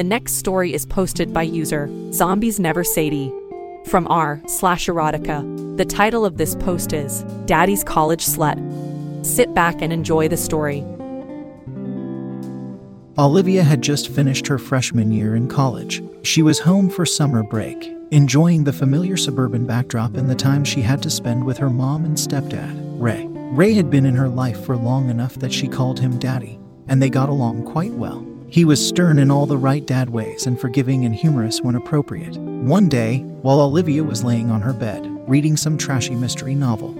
The next story is posted by user Zombies Never Sadie from r slash erotica. The title of this post is Daddy's College Slut. Sit back and enjoy the story. Olivia had just finished her freshman year in college. She was home for summer break, enjoying the familiar suburban backdrop and the time she had to spend with her mom and stepdad, Ray. Ray had been in her life for long enough that she called him daddy, and they got along quite well. He was stern in all the right dad ways and forgiving and humorous when appropriate. One day, while Olivia was laying on her bed, reading some trashy mystery novel,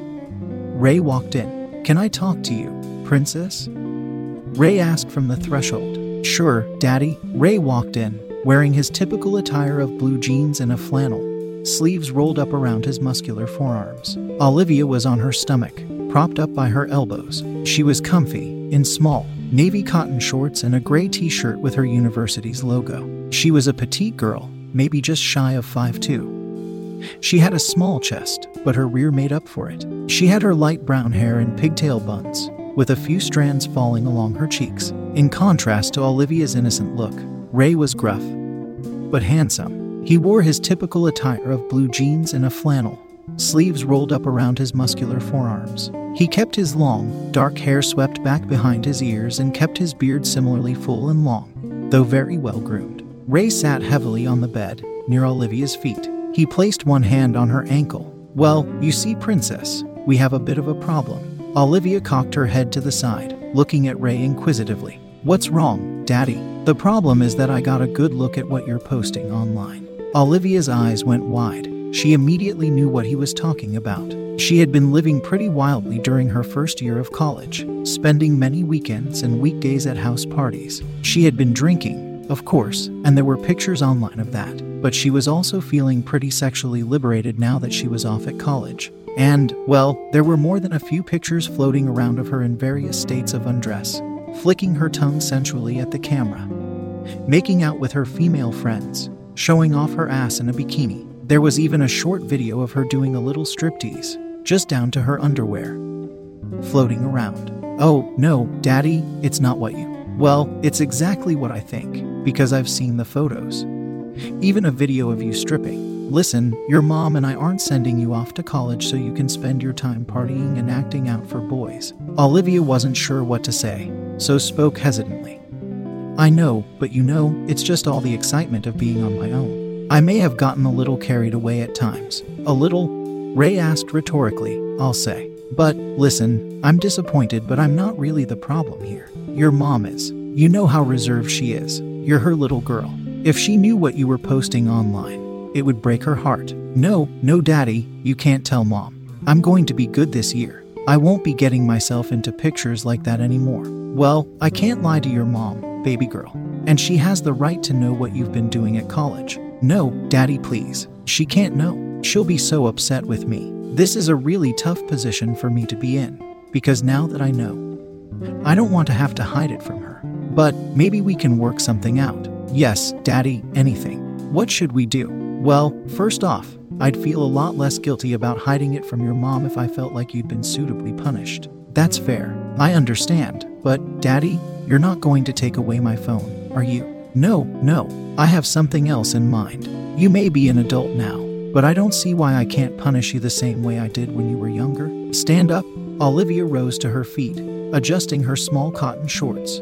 Ray walked in. Can I talk to you, princess? Ray asked from the threshold. Sure, Daddy. Ray walked in, wearing his typical attire of blue jeans and a flannel, sleeves rolled up around his muscular forearms. Olivia was on her stomach, propped up by her elbows. She was comfy, in small, navy cotton shorts and a gray t shirt with her university's logo. She was a petite girl, maybe just shy of 5'2. She had a small chest, but her rear made up for it. She had her light brown hair in pigtail buns, with a few strands falling along her cheeks. In contrast to Olivia's innocent look, Ray was gruff, but handsome. He wore his typical attire of blue jeans and a flannel, sleeves rolled up around his muscular forearms. He kept his long, dark hair swept back behind his ears and kept his beard similarly full and long, though very well groomed. Ray sat heavily on the bed, near Olivia's feet. He placed one hand on her ankle. Well, you see, Princess, we have a bit of a problem. Olivia cocked her head to the side, looking at Ray inquisitively. What's wrong, Daddy? The problem is that I got a good look at what you're posting online. Olivia's eyes went wide. She immediately knew what he was talking about. She had been living pretty wildly during her first year of college, spending many weekends and weekdays at house parties. She had been drinking, of course, and there were pictures online of that, but she was also feeling pretty sexually liberated now that she was off at college. And, well, there were more than a few pictures floating around of her in various states of undress, flicking her tongue sensually at the camera, making out with her female friends, showing off her ass in a bikini. There was even a short video of her doing a little striptease, just down to her underwear, floating around. Oh, no, Daddy, it's not what you. Well, it's exactly what I think, because I've seen the photos. Even a video of you stripping. Listen, your mom and I aren't sending you off to college so you can spend your time partying and acting out for boys. Olivia wasn't sure what to say, so spoke hesitantly. I know, but you know, it's just all the excitement of being on my own. I may have gotten a little carried away at times. A little, Ray asked rhetorically, I'll say. But listen, I'm disappointed, but I'm not really the problem here. Your mom is. You know how reserved she is. You're her little girl. If she knew what you were posting online, it would break her heart. No, no, daddy, you can't tell mom. I'm going to be good this year. I won't be getting myself into pictures like that anymore. Well, I can't lie to your mom, baby girl. And she has the right to know what you've been doing at college. No, daddy, please. She can't know. She'll be so upset with me. This is a really tough position for me to be in, because now that I know, I don't want to have to hide it from her. But maybe we can work something out. Yes, Daddy, anything. What should we do? Well, first off, I'd feel a lot less guilty about hiding it from your mom if I felt like you'd been suitably punished. That's fair. I understand. But, Daddy, you're not going to take away my phone, are you? No, no. I have something else in mind. You may be an adult now, but I don't see why I can't punish you the same way I did when you were younger. Stand up. Olivia rose to her feet, adjusting her small cotton shorts,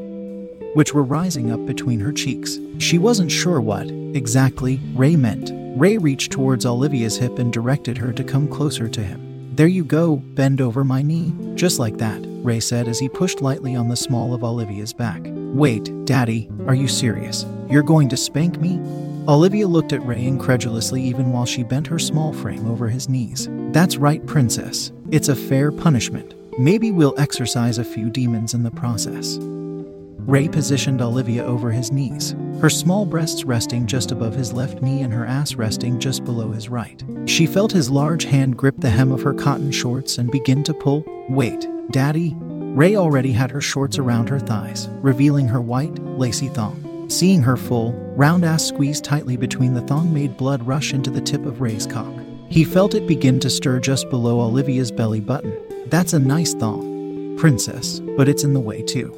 which were rising up between her cheeks. She wasn't sure what, exactly, Ray meant. Ray reached towards Olivia's hip and directed her to come closer to him. There you go, bend over my knee. Just like that, Ray said as he pushed lightly on the small of Olivia's back. Wait, Daddy, are you serious? You're going to spank me? Olivia looked at Ray incredulously even while she bent her small frame over his knees. That's right, Princess. It's a fair punishment. Maybe we'll exorcise a few demons in the process. Ray positioned Olivia over his knees, her small breasts resting just above his left knee and her ass resting just below his right. She felt his large hand grip the hem of her cotton shorts and begin to pull. Wait, Daddy? Ray already had her shorts around her thighs, revealing her white, lacy thong. Seeing her full, round ass squeezed tightly between the thong made blood rush into the tip of Ray's cock. He felt it begin to stir just below Olivia's belly button. That's a nice thong, princess, but it's in the way too.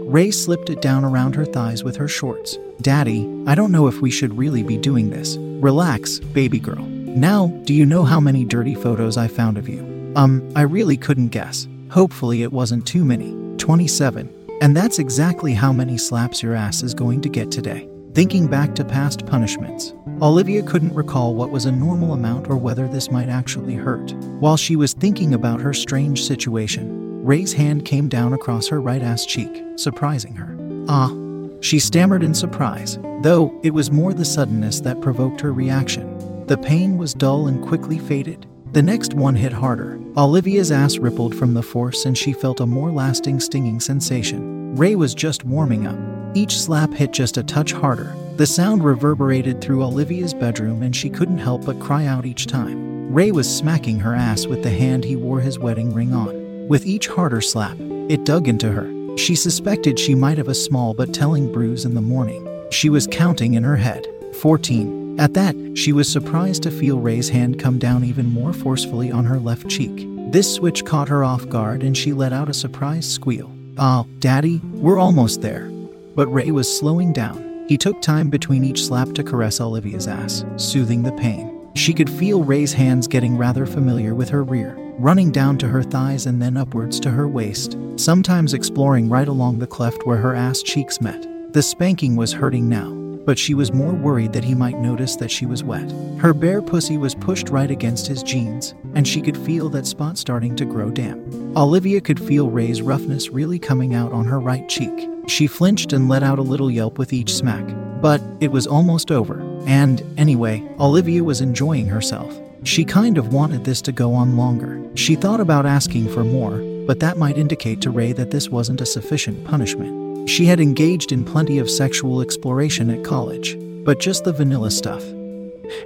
Ray slipped it down around her thighs with her shorts. Daddy, I don't know if we should really be doing this. Relax, baby girl. Now, do you know how many dirty photos I found of you? Um, I really couldn't guess. Hopefully, it wasn't too many. 27. And that's exactly how many slaps your ass is going to get today. Thinking back to past punishments, Olivia couldn't recall what was a normal amount or whether this might actually hurt. While she was thinking about her strange situation, Ray's hand came down across her right ass cheek, surprising her. Ah, she stammered in surprise, though it was more the suddenness that provoked her reaction. The pain was dull and quickly faded. The next one hit harder. Olivia's ass rippled from the force and she felt a more lasting stinging sensation. Ray was just warming up. Each slap hit just a touch harder. The sound reverberated through Olivia's bedroom and she couldn't help but cry out each time. Ray was smacking her ass with the hand he wore his wedding ring on. With each harder slap, it dug into her. She suspected she might have a small but telling bruise in the morning. She was counting in her head 14. At that, she was surprised to feel Ray's hand come down even more forcefully on her left cheek. This switch caught her off guard and she let out a surprised squeal. Ah, Daddy, we're almost there. But Ray was slowing down. He took time between each slap to caress Olivia's ass, soothing the pain. She could feel Ray's hands getting rather familiar with her rear running down to her thighs and then upwards to her waist, sometimes exploring right along the cleft where her ass cheeks met. The spanking was hurting now, but she was more worried that he might notice that she was wet. Her bare pussy was pushed right against his jeans, and she could feel that spot starting to grow damp. Olivia could feel Ray's roughness really coming out on her right cheek. She flinched and let out a little yelp with each smack. But it was almost over, and anyway, Olivia was enjoying herself. She kind of wanted this to go on longer. She thought about asking for more, but that might indicate to Ray that this wasn't a sufficient punishment. She had engaged in plenty of sexual exploration at college, but just the vanilla stuff.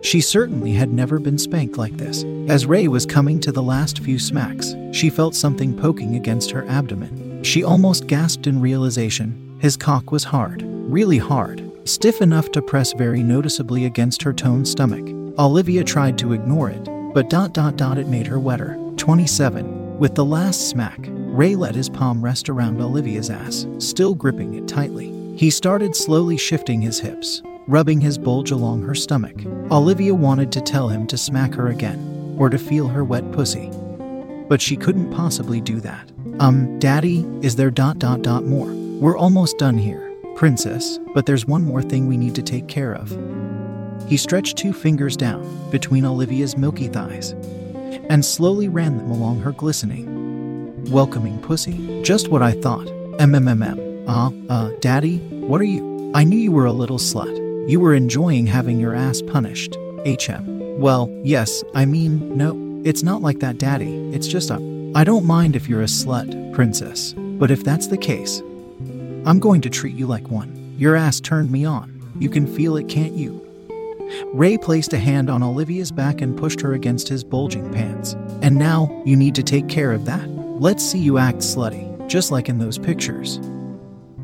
She certainly had never been spanked like this. As Ray was coming to the last few smacks, she felt something poking against her abdomen. She almost gasped in realization. His cock was hard, really hard, stiff enough to press very noticeably against her toned stomach. Olivia tried to ignore it, but dot dot dot it made her wetter. 27. With the last smack, Ray let his palm rest around Olivia's ass, still gripping it tightly. He started slowly shifting his hips, rubbing his bulge along her stomach. Olivia wanted to tell him to smack her again, or to feel her wet pussy. But she couldn't possibly do that. Um, Daddy, is there dot dot dot more? We're almost done here, Princess, but there's one more thing we need to take care of. He stretched two fingers down between Olivia's milky thighs and slowly ran them along her glistening, welcoming pussy. Just what I thought. MMMM. Uh, uh, Daddy, what are you? I knew you were a little slut. You were enjoying having your ass punished. HM. Well, yes, I mean, no, it's not like that, Daddy. It's just a. I don't mind if you're a slut, Princess, but if that's the case, I'm going to treat you like one. Your ass turned me on. You can feel it, can't you? Ray placed a hand on Olivia's back and pushed her against his bulging pants. And now, you need to take care of that. Let's see you act slutty, just like in those pictures.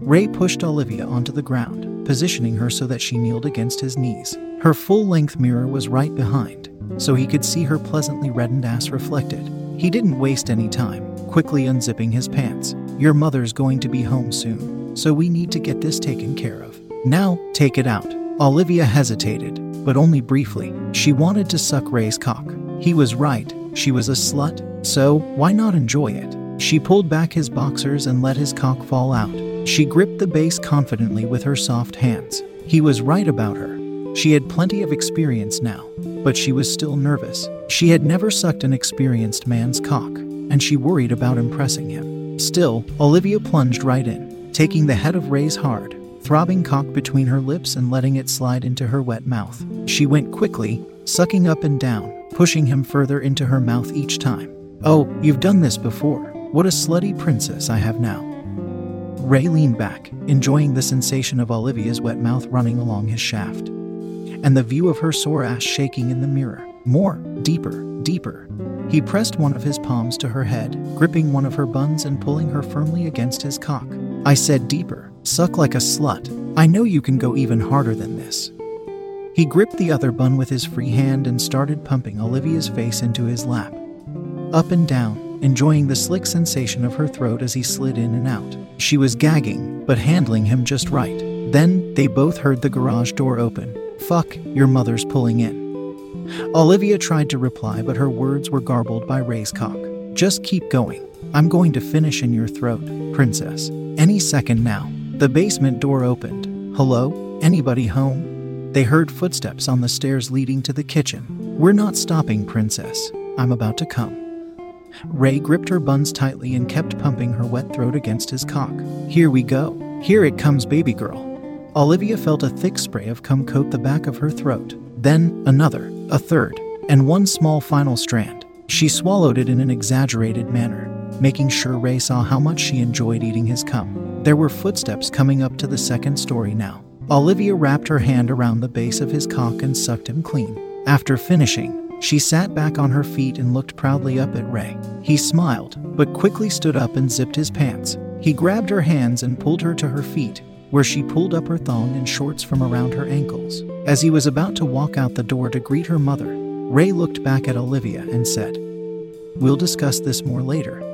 Ray pushed Olivia onto the ground, positioning her so that she kneeled against his knees. Her full length mirror was right behind, so he could see her pleasantly reddened ass reflected. He didn't waste any time, quickly unzipping his pants. Your mother's going to be home soon, so we need to get this taken care of. Now, take it out. Olivia hesitated, but only briefly. She wanted to suck Ray's cock. He was right, she was a slut, so why not enjoy it? She pulled back his boxers and let his cock fall out. She gripped the base confidently with her soft hands. He was right about her. She had plenty of experience now, but she was still nervous. She had never sucked an experienced man's cock, and she worried about impressing him. Still, Olivia plunged right in, taking the head of Ray's hard, throbbing cock between her lips and letting it slide into her wet mouth. She went quickly, sucking up and down, pushing him further into her mouth each time. Oh, you've done this before. What a slutty princess I have now. Ray leaned back, enjoying the sensation of Olivia's wet mouth running along his shaft, and the view of her sore ass shaking in the mirror. More, deeper, deeper. He pressed one of his palms to her head, gripping one of her buns and pulling her firmly against his cock. I said deeper, suck like a slut. I know you can go even harder than this. He gripped the other bun with his free hand and started pumping Olivia's face into his lap. Up and down, enjoying the slick sensation of her throat as he slid in and out. She was gagging, but handling him just right. Then they both heard the garage door open. Fuck, your mother's pulling in. Olivia tried to reply, but her words were garbled by Ray's cock. Just keep going. I'm going to finish in your throat, princess. Any second now. The basement door opened. Hello? Anybody home? They heard footsteps on the stairs leading to the kitchen. We're not stopping, princess. I'm about to come. Ray gripped her buns tightly and kept pumping her wet throat against his cock. Here we go. Here it comes, baby girl. Olivia felt a thick spray of cum coat the back of her throat, then another, a third, and one small final strand. She swallowed it in an exaggerated manner, making sure Ray saw how much she enjoyed eating his cum. There were footsteps coming up to the second story now. Olivia wrapped her hand around the base of his cock and sucked him clean. After finishing, she sat back on her feet and looked proudly up at Ray. He smiled, but quickly stood up and zipped his pants. He grabbed her hands and pulled her to her feet, where she pulled up her thong and shorts from around her ankles. As he was about to walk out the door to greet her mother, Ray looked back at Olivia and said, We'll discuss this more later.